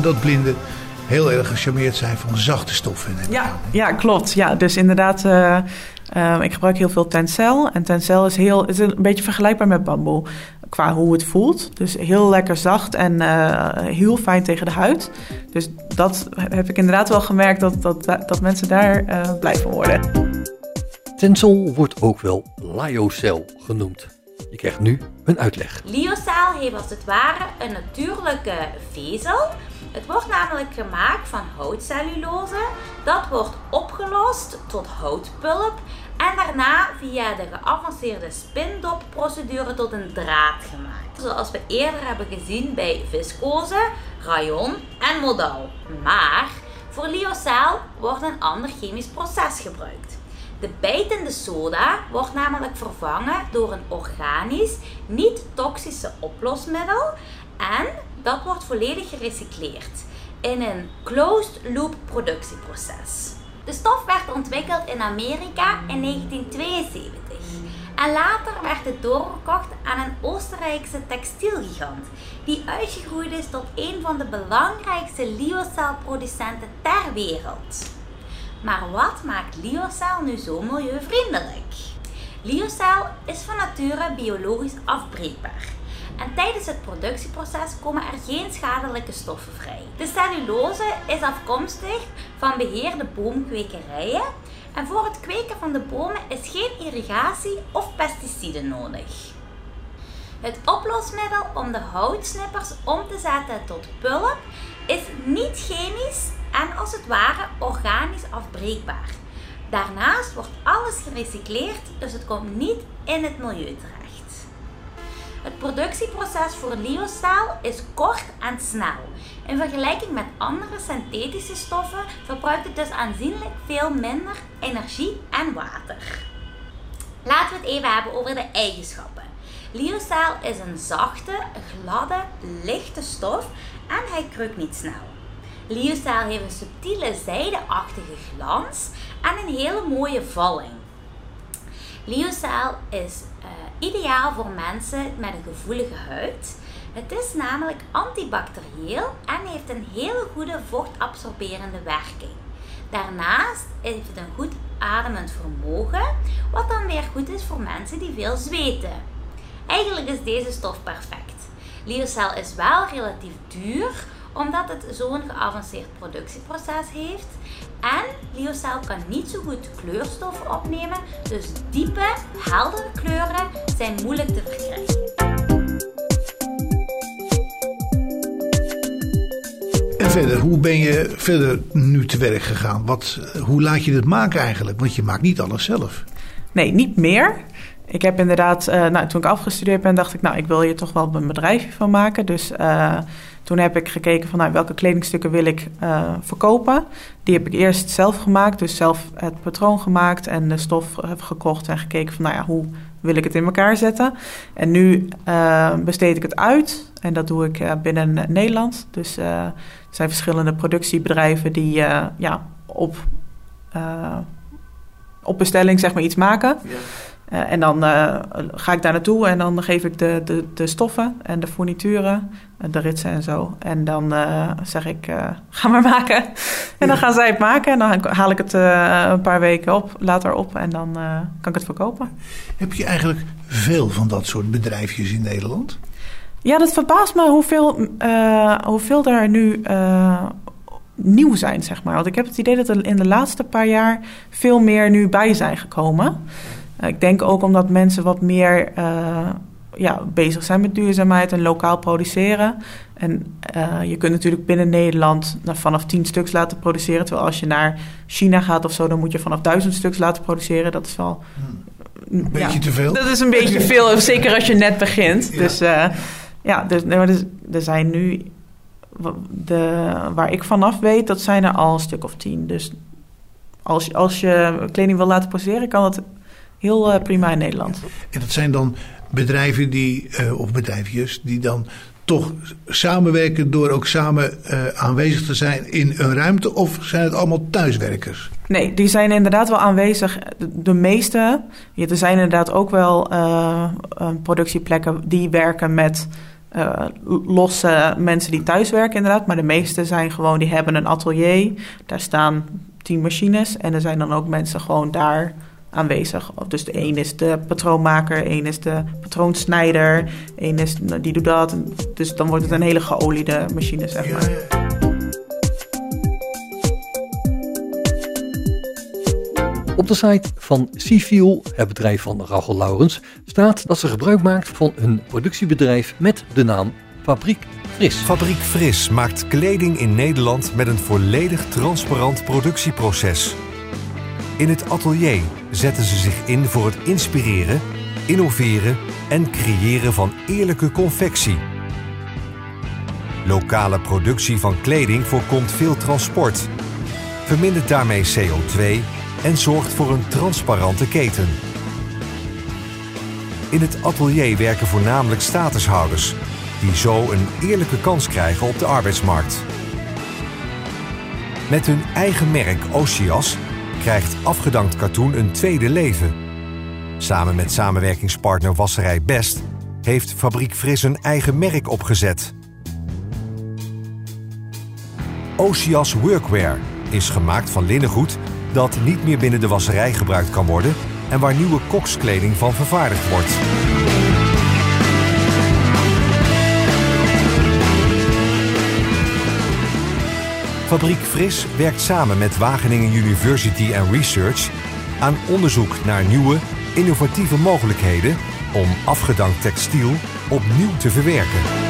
S11: Dat blinden heel erg gecharmeerd zijn van zachte stoffen.
S2: Ja, ja klopt. Ja, dus inderdaad, eh, eh, ik gebruik heel veel Tencel. En Tencel is, heel, is een beetje vergelijkbaar met bamboe qua hoe het voelt. Dus heel lekker zacht en eh, heel fijn tegen de huid. Dus dat heb ik inderdaad wel gemerkt dat, dat, dat mensen daar eh, blij van worden.
S3: stencil wordt ook wel lyocell genoemd. Je krijgt nu een uitleg.
S12: Lyocell heeft als het ware een natuurlijke vezel. Het wordt namelijk gemaakt van houtcellulose. Dat wordt opgelost tot houtpulp en daarna via de geavanceerde spindopprocedure tot een draad gemaakt. Zoals we eerder hebben gezien bij viscose, rayon en modal. Maar voor lyocell wordt een ander chemisch proces gebruikt. De bijtende soda wordt namelijk vervangen door een organisch, niet-toxische oplosmiddel en dat wordt volledig gerecycleerd in een closed-loop productieproces. De stof werd ontwikkeld in Amerika in 1972 en later werd het doorverkocht aan een Oostenrijkse textielgigant die uitgegroeid is tot een van de belangrijkste lyocell-producenten ter wereld. Maar wat maakt lyocell nu zo milieuvriendelijk? Lyocell is van nature biologisch afbreekbaar. En tijdens het productieproces komen er geen schadelijke stoffen vrij. De cellulose is afkomstig van beheerde boomkwekerijen. En voor het kweken van de bomen is geen irrigatie of pesticiden nodig. Het oplosmiddel om de houtsnippers om te zetten tot pulp is niet chemisch en als het ware organisch afbreekbaar. Daarnaast wordt alles gerecycleerd, dus het komt niet in het milieu terecht. Het productieproces voor lyocell is kort en snel. In vergelijking met andere synthetische stoffen verbruikt het dus aanzienlijk veel minder energie en water. Laten we het even hebben over de eigenschappen. Lyocell is een zachte, gladde, lichte stof en hij kreukt niet snel. Lyocell heeft een subtiele zijdeachtige glans en een hele mooie valling. Lyocell is ideaal voor mensen met een gevoelige huid. Het is namelijk antibacterieel en heeft een hele goede vochtabsorberende werking. Daarnaast heeft het een goed ademend vermogen, wat dan weer goed is voor mensen die veel zweten. Eigenlijk is deze stof perfect. Lyocell is wel relatief duur, omdat het zo'n geavanceerd productieproces heeft. En Lyocell kan niet zo goed kleurstoffen opnemen, dus diepe, heldere kleuren zijn moeilijk te verkrijgen.
S4: En verder, hoe ben je verder nu te werk gegaan? Wat, hoe laat je dit maken eigenlijk? Want je maakt niet alles zelf.
S2: Nee, niet meer. Ik heb inderdaad, uh, nou, toen ik afgestudeerd ben, dacht ik, nou, ik wil hier toch wel een bedrijfje van maken. Dus uh, toen heb ik gekeken van nou, welke kledingstukken wil ik uh, verkopen. Die heb ik eerst zelf gemaakt, dus zelf het patroon gemaakt en de stof heb gekocht en gekeken van nou ja, hoe wil ik het in elkaar zetten. En nu besteed ik het uit en dat doe ik binnen Nederland. Dus er zijn verschillende productiebedrijven die ja, op, op bestelling zeg maar iets maken. Ja. Uh, en dan uh, ga ik daar naartoe en dan geef ik de, de, de stoffen en de fournituren, de ritsen en zo. En dan uh, zeg ik, ga maar maken. En dan gaan zij het maken en dan haal ik het een paar weken op, later op en dan kan ik het verkopen.
S4: Heb je eigenlijk veel van dat soort bedrijfjes in Nederland?
S2: Ja, dat verbaast me hoeveel, hoeveel er nu nieuw zijn, zeg maar. Want ik heb het idee dat er in de laatste paar jaar veel meer nu bij zijn gekomen. Uh, ik denk ook omdat mensen wat meer uh, ja, bezig zijn met duurzaamheid en lokaal produceren. En uh, je kunt natuurlijk binnen Nederland vanaf tien stuks laten produceren. Terwijl als je naar China gaat of zo, dan moet je vanaf duizend stuks laten produceren. Dat is wel.
S4: Een beetje
S2: ja,
S4: te veel.
S2: Dat is een beetje veel, zeker als je net begint. Ja. Dus ja, dus, maar dus, er zijn nu. De, waar ik vanaf weet, dat zijn er al een stuk of tien. Dus als, als je kleding wil laten produceren, kan dat heel uh, prima in Nederland.
S4: En dat zijn dan bedrijven die, uh, of bedrijfjes, die dan toch samenwerken door ook samen uh, aanwezig te zijn in een ruimte? Of zijn het allemaal thuiswerkers?
S2: Nee, die zijn inderdaad wel aanwezig. De, de meeste. Ja, er zijn inderdaad ook wel uh, productieplekken die werken met uh, losse mensen die thuiswerken, inderdaad. Maar de meeste zijn gewoon, die hebben een atelier. Daar staan tien machines. En er zijn dan ook mensen gewoon daar aanwezig. Dus de een is de patroonmaker, een is de patroonsnijder, een is die doet dat. Dus dan wordt het een hele geoliede machine, zeg maar.
S3: Op de site van Civil, het bedrijf van Rachel Laurens, staat dat ze gebruik maakt van een productiebedrijf met de naam Fabriek Fris.
S13: Fabriek Fris maakt kleding in Nederland met een volledig transparant productieproces. In het atelier zetten ze zich in voor het inspireren, innoveren en creëren van eerlijke confectie. Lokale productie van kleding voorkomt veel transport, vermindert daarmee CO2 en zorgt voor een transparante keten. In het atelier werken voornamelijk statushouders, die zo een eerlijke kans krijgen op de arbeidsmarkt. Met hun eigen merk Oceas krijgt afgedankt katoen een tweede leven. Samen met samenwerkingspartner Wasserij Best heeft Fabriek Fris een eigen merk opgezet. Oceas Workwear is gemaakt van linnengoed dat niet meer binnen de wasserij gebruikt kan worden en waar nieuwe kokskleding van vervaardigd wordt. Fabriek Fris werkt samen met Wageningen University and Research aan onderzoek naar nieuwe, innovatieve mogelijkheden om afgedankt textiel opnieuw te verwerken.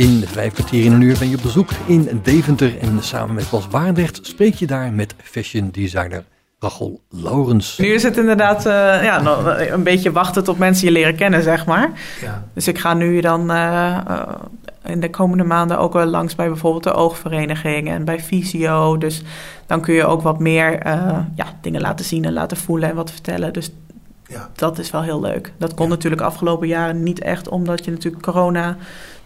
S3: In vijf kwartier in een uur ben je op bezoek in Deventer en samen met Bas Baardrecht spreek je daar met fashion designer Rachel Laurens.
S2: Nu is het inderdaad eh, ja, nog een beetje wachten tot mensen je leren kennen, zeg maar.
S4: Ja.
S2: Dus ik ga nu dan eh, eh, in de komende maanden ook wel langs bij bijvoorbeeld de oogvereniging en bij Visio. Dus dan kun je ook wat meer eh, ja, dingen laten zien en laten voelen en wat vertellen. Dus dat is wel heel leuk. Dat kon natuurlijk afgelopen jaren niet echt, omdat je natuurlijk corona,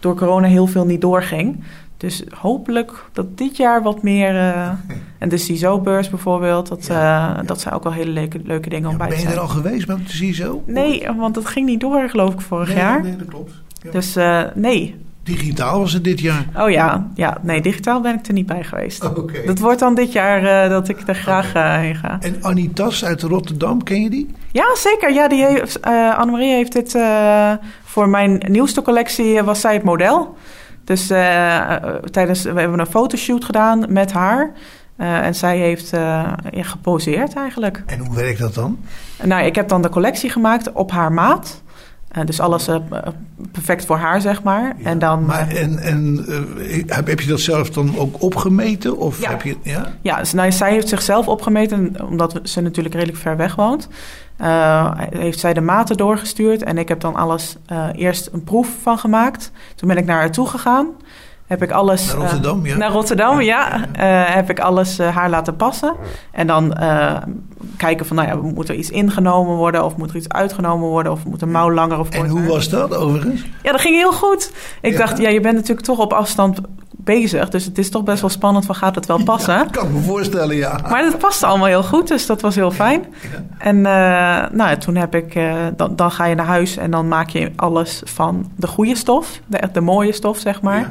S2: door corona heel veel niet doorging. Dus hopelijk dat dit jaar wat meer. eh, en de CISO-beurs bijvoorbeeld, dat, eh, dat zijn ook wel hele leuke, leuke dingen om bij te
S4: Ben je
S2: zijn.
S4: er al geweest met de CISO?
S2: Nee, want dat ging niet door, geloof ik, vorig
S4: Nee,
S2: jaar.
S4: nee, dat klopt.
S2: Dus eh, nee.
S4: Digitaal was het dit jaar.
S2: Oh ja, ja, nee, digitaal ben ik er niet bij geweest.
S4: Oké.
S2: Dat wordt dan dit jaar dat ik er graag heen ga.
S4: En Annie Tas uit Rotterdam, ken je die?
S2: Ja, zeker. Ja, die heeft, eh Annemarie heeft dit voor mijn nieuwste collectie was zij het model. Dus eh, eh, tijdens we hebben een fotoshoot gedaan met haar. Eh, en zij heeft ja, geposeerd eigenlijk.
S4: En hoe werkt dat dan?
S2: Nou, ik heb dan de collectie gemaakt op haar maat. Dus alles perfect voor haar, zeg maar. en dan,
S4: Maar en, en heb, heb je dat zelf dan ook opgemeten? Of
S2: Ja.
S4: heb je, ja?
S2: Ja, dus, nou, zij heeft zichzelf opgemeten, omdat ze natuurlijk redelijk ver weg woont. Eh, heeft zij de maten doorgestuurd en ik heb dan alles eh, eerst een proef van gemaakt. Toen ben ik naar haar toe gegaan. Heb ik alles.
S4: Naar Rotterdam,
S2: eh,
S4: ja.
S2: Naar Rotterdam, ja. Heb ik alles haar laten passen. En dan kijken van, nou ja, moet er iets ingenomen worden of moet er iets uitgenomen worden of moet een mouw langer of
S4: En hoe was dat overigens?
S2: Ja, dat ging heel goed. Ik
S4: Ja.
S2: dacht, ja, je bent natuurlijk toch op afstand bezig. Dus het is toch best wel spannend van, gaat het wel passen?
S4: Kan ik me voorstellen, ja.
S2: Maar dat paste allemaal heel goed, dus dat was heel fijn. En eh, nou, ja, toen heb ik, eh, dan, dan ga je naar huis en dan maak je alles van de goede stof, de, echt de mooie stof, zeg maar.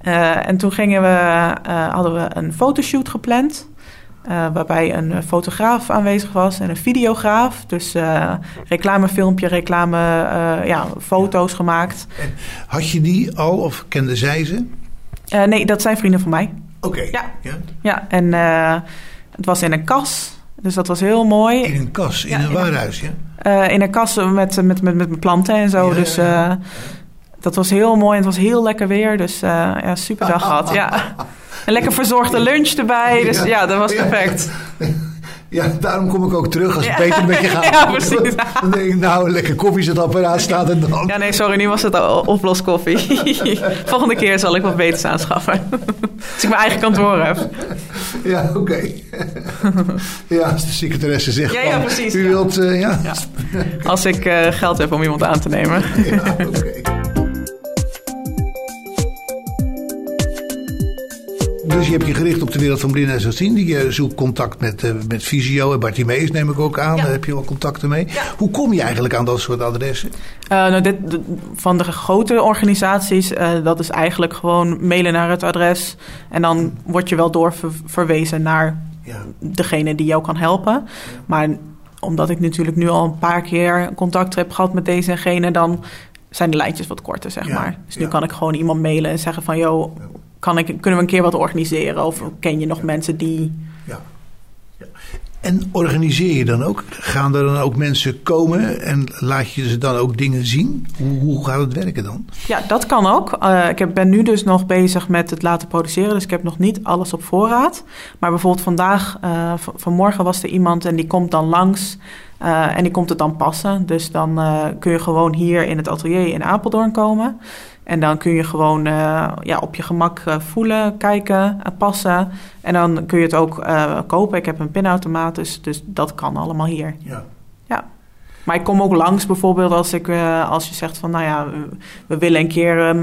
S2: Eh, en toen gingen we, hadden we een fotoshoot gepland. waarbij een fotograaf aanwezig was en een videograaf. Dus reclamefilmpje, reclame, ja, foto's gemaakt.
S4: Had je die al of kende zij ze?
S2: Eh, nee, dat zijn vrienden van mij.
S4: Oké.
S2: Ja.
S4: Ja.
S2: Ja, en eh, het was in een kas. Dus dat was heel mooi.
S4: In een kas, in
S2: Ja,
S4: een waarhuis, ja?
S2: Eh, in een kas met, met, met, met planten en zo.
S4: Ja,
S2: dus dat was heel mooi. En het was heel lekker weer. Dus ja, super dag gehad. Ja. Een lekker verzorgde lunch erbij. Dus ja, dat was
S4: Ja.
S2: perfect.
S4: Ja, daarom kom ik ook terug als het
S2: Ja.
S4: beter met je gaat.
S2: Ja, precies.
S4: Dan denk ik, nou, lekker koffiezetapparaat staat en dan...
S2: Ja, nee, sorry. Nu was het al oploskoffie. Volgende keer zal ik wat beters aanschaffen. Als ik mijn eigen kantoor heb.
S4: Ja, oké. ja, als de secretaresse zegt
S2: Ja, ja, precies,
S4: U wilt, eh, ja.
S2: Ja. Als ik eh, geld heb om iemand aan te nemen.
S4: Ja, oké. Dus je hebt je gericht op de wereld van blinden en slechtzienden. Je zoekt contact met, eh, met Visio en Bartimeus neem ik ook aan. Daar heb je wel contacten mee. Hoe kom je eigenlijk aan dat soort adressen?
S2: Eh, nou, dit, van de grote organisaties, eh, dat is eigenlijk gewoon mailen naar het adres. En dan word je wel doorverwezen naar
S4: Ja.
S2: degene die jou kan helpen. Maar omdat ik natuurlijk nu al een paar keer contact heb gehad met deze en gene, dan zijn de lijntjes wat korter, zeg
S4: Ja,
S2: maar. Dus nu
S4: ja.
S2: kan ik gewoon iemand mailen en zeggen van, joh, kan ik, kunnen we een keer wat organiseren? Of ken je nog mensen die...
S4: Ja. Ja. En organiseer je dan ook? Gaan er dan ook mensen komen en laat je ze dan ook dingen zien? Hoe, hoe gaat het werken dan?
S2: Ja, dat kan ook. Eh, ik heb, ben nu dus nog bezig met het laten produceren, dus ik heb nog niet alles op voorraad. Maar bijvoorbeeld vandaag, eh, vanmorgen was er iemand en die komt dan langs eh, en die komt het dan passen. Dus dan kun je gewoon hier in het atelier in Apeldoorn komen. En dan kun je gewoon eh, ja, op je gemak eh, voelen, kijken, eh, passen. En dan kun je het ook kopen. Ik heb een pinautomaat, dus, dus dat kan allemaal hier.
S4: Ja.
S2: Ja. Maar ik kom ook langs bijvoorbeeld als, ik, als je zegt van... nou ja, we- willen een keer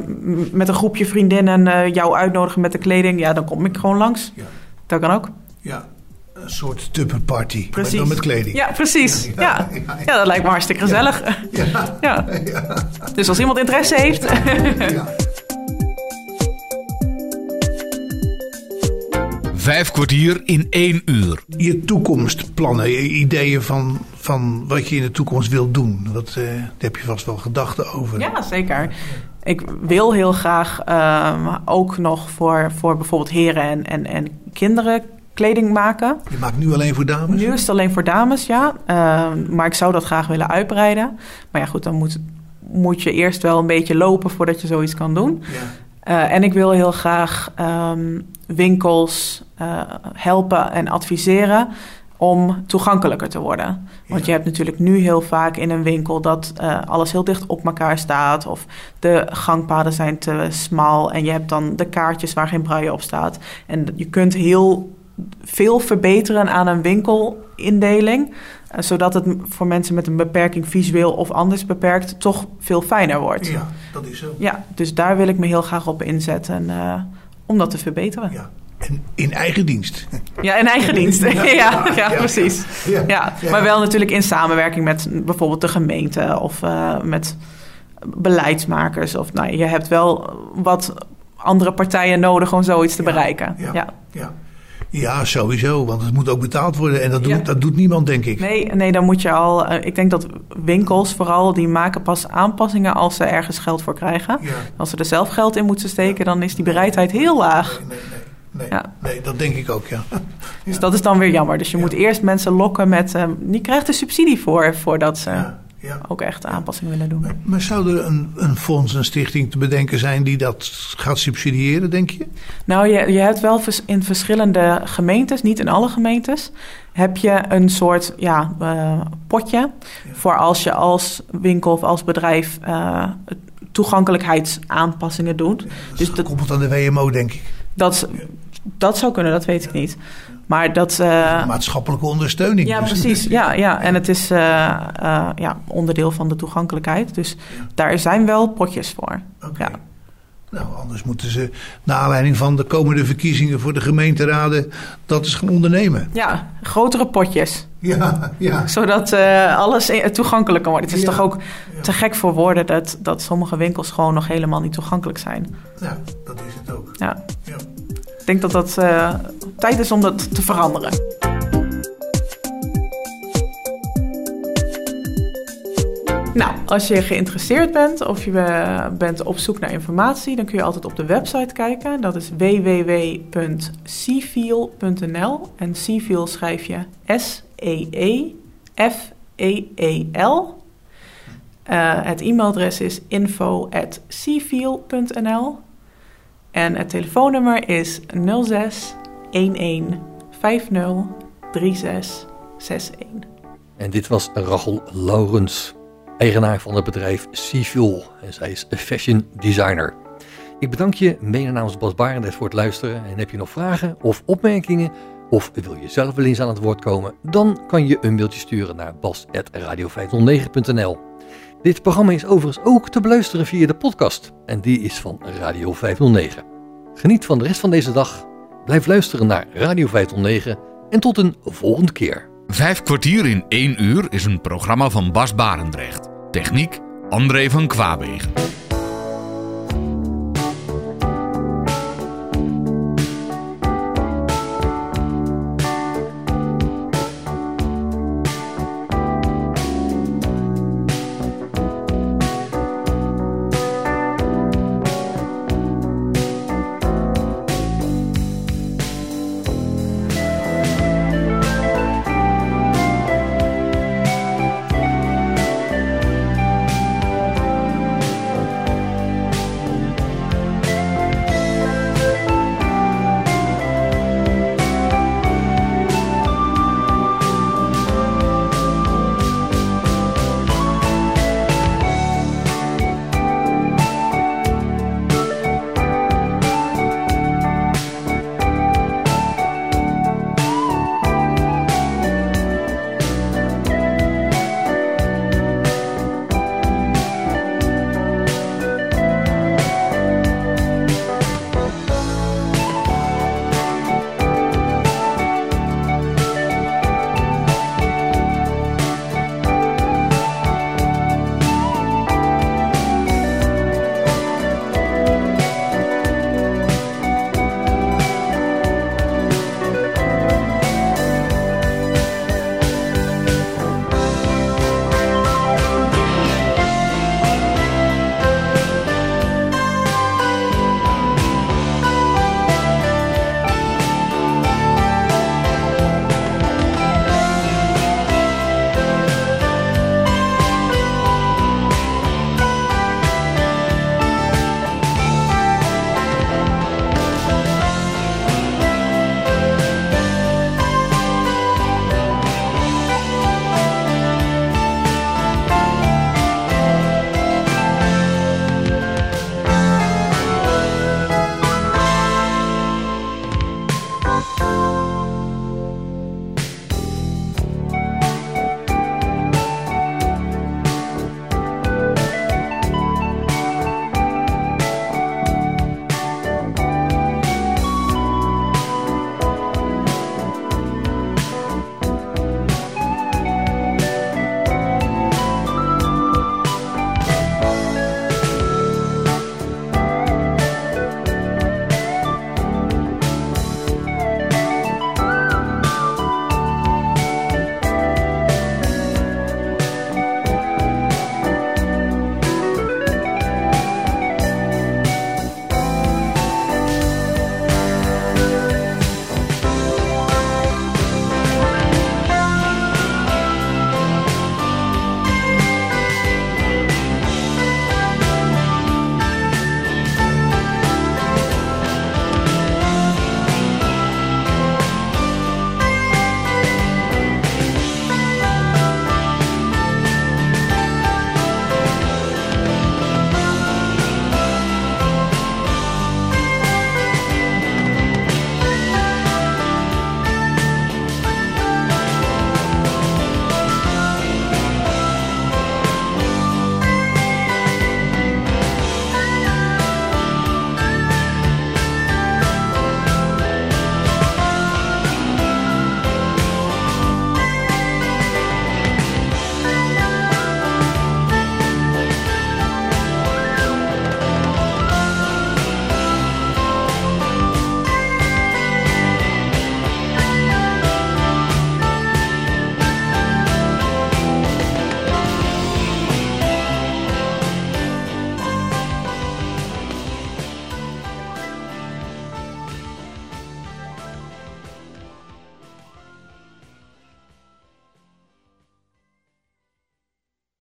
S2: met een groepje vriendinnen jou uitnodigen met de kleding. Ja, dan kom ik gewoon langs.
S4: Ja.
S2: Dat kan ook.
S4: Ja, een soort tupperparty, maar
S2: Precies.
S4: dan met kleding.
S2: Ja, precies.
S4: Ja,
S2: Ja,
S4: ja, ja.
S2: ja, dat lijkt me hartstikke gezellig.
S4: Ja.
S2: Ja. Dus als iemand interesse heeft...
S1: Vijf kwartier in één uur.
S4: Je toekomstplannen, je ideeën van, van wat je in de toekomst wilt doen. Dat, eh, daar heb je vast wel gedachten over.
S2: Ja, zeker. Ik wil heel graag ehm, ook nog voor, voor bijvoorbeeld heren en, en, en kinderen kleding maken.
S4: Je maakt nu alleen voor dames?
S2: Nu is het alleen voor dames, ja. Ehm, maar ik zou dat graag willen uitbreiden. Maar ja, goed, dan moet, moet je eerst wel een beetje lopen voordat je zoiets kan doen. Eh, en ik wil heel graag ehm, winkels eh, helpen en adviseren om toegankelijker te worden. Want je hebt natuurlijk nu heel vaak in een winkel dat eh, alles heel dicht op elkaar staat. Of de gangpaden zijn te smal. En je hebt dan de kaartjes waar geen braille op staat. En je kunt heel veel verbeteren aan een winkelindeling. eh, zodat het voor mensen met een beperking visueel of anders beperkt toch veel fijner wordt.
S4: Ja, dat is zo.
S2: Ja, dus daar wil ik me heel graag op inzetten eh, om dat te verbeteren.
S4: Ja. En in eigen dienst.
S2: Ja, in eigen dienst. Ja, ja, precies.
S4: Ja,
S2: maar wel natuurlijk in samenwerking met bijvoorbeeld de gemeente of eh, met beleidsmakers. Of nou, je hebt wel wat andere partijen nodig om zoiets te bereiken.
S4: ja.
S2: Ja.
S4: Ja. sowieso. Want het moet ook betaald worden. En dat doet,
S2: Ja.
S4: dat doet niemand, denk ik.
S2: Nee, nee, dan moet je al. eh, ik denk dat winkels vooral die maken pas aanpassingen als ze ergens geld voor krijgen.
S4: Ja.
S2: Als ze er zelf geld in moeten steken, dan is die bereidheid heel laag.
S4: Nee,
S2: Ja.
S4: nee, dat denk ik ook, ja.
S2: Dus dat is dan weer jammer. Dus je moet eerst mensen lokken met. eh, die krijgt er subsidie voor voordat ze ook echt aanpassingen willen doen.
S4: Maar zou er een, een fonds, een stichting te bedenken zijn die dat gaat subsidiëren, denk je?
S2: Nou, je, je hebt wel in verschillende gemeentes, niet in alle gemeentes, heb je een soort ja, eh, potje voor als je als winkel of als bedrijf eh, toegankelijkheidsaanpassingen doet. dus dat
S4: Koppelt aan de WMO, denk ik.
S2: dat, dat zou kunnen, dat weet ik niet. Maar dat. eh,
S4: Maatschappelijke ondersteuning.
S2: ja,
S4: Dus-
S2: precies. Ja, ja. En het is eh, eh, ja, onderdeel van de toegankelijkheid. Dus daar zijn wel potjes voor. Ja.
S4: Nou, anders moeten ze, naar aanleiding van de komende verkiezingen voor de gemeenteraden, dat eens gaan ondernemen.
S2: ja, grotere potjes.
S4: Ja, ja.
S2: Zodat eh, alles toegankelijker wordt. Het is
S4: Ja.
S2: toch ook te gek voor woorden dat, dat sommige winkels gewoon nog helemaal niet toegankelijk zijn.
S4: Ja, dat is het ook.
S2: Ja.
S4: Ja.
S2: Ik denk dat dat tijd is om dat te veranderen. Nou, als je geïnteresseerd bent of je eh, bent op zoek naar informatie, dan kun je altijd op de website kijken. Dat is www.cfeel.nl en Cfeel schrijf je S-E-E-F-E-E-L. Eh, het e-mailadres is info.cfeel.nl en het telefoonnummer is 06 11 50 36 61.
S3: En dit was Rachel Laurens, eigenaar van het bedrijf Seafuel. En zij is fashion designer. Ik bedank je mede namens Bas Barendrecht voor het luisteren. En heb je nog vragen of opmerkingen? Of wil je zelf wel eens aan het woord komen? Dan kan je een mailtje sturen naar bas.radio509.nl Dit programma is overigens ook te beluisteren via de podcast. En die is van Radio 509. Geniet van de rest van deze dag. Blijf luisteren naar Radio 509. En tot een volgende keer.
S1: Vijf kwartier in één uur is een programma van Bas Barendrecht. Techniek André van Kwaabegen.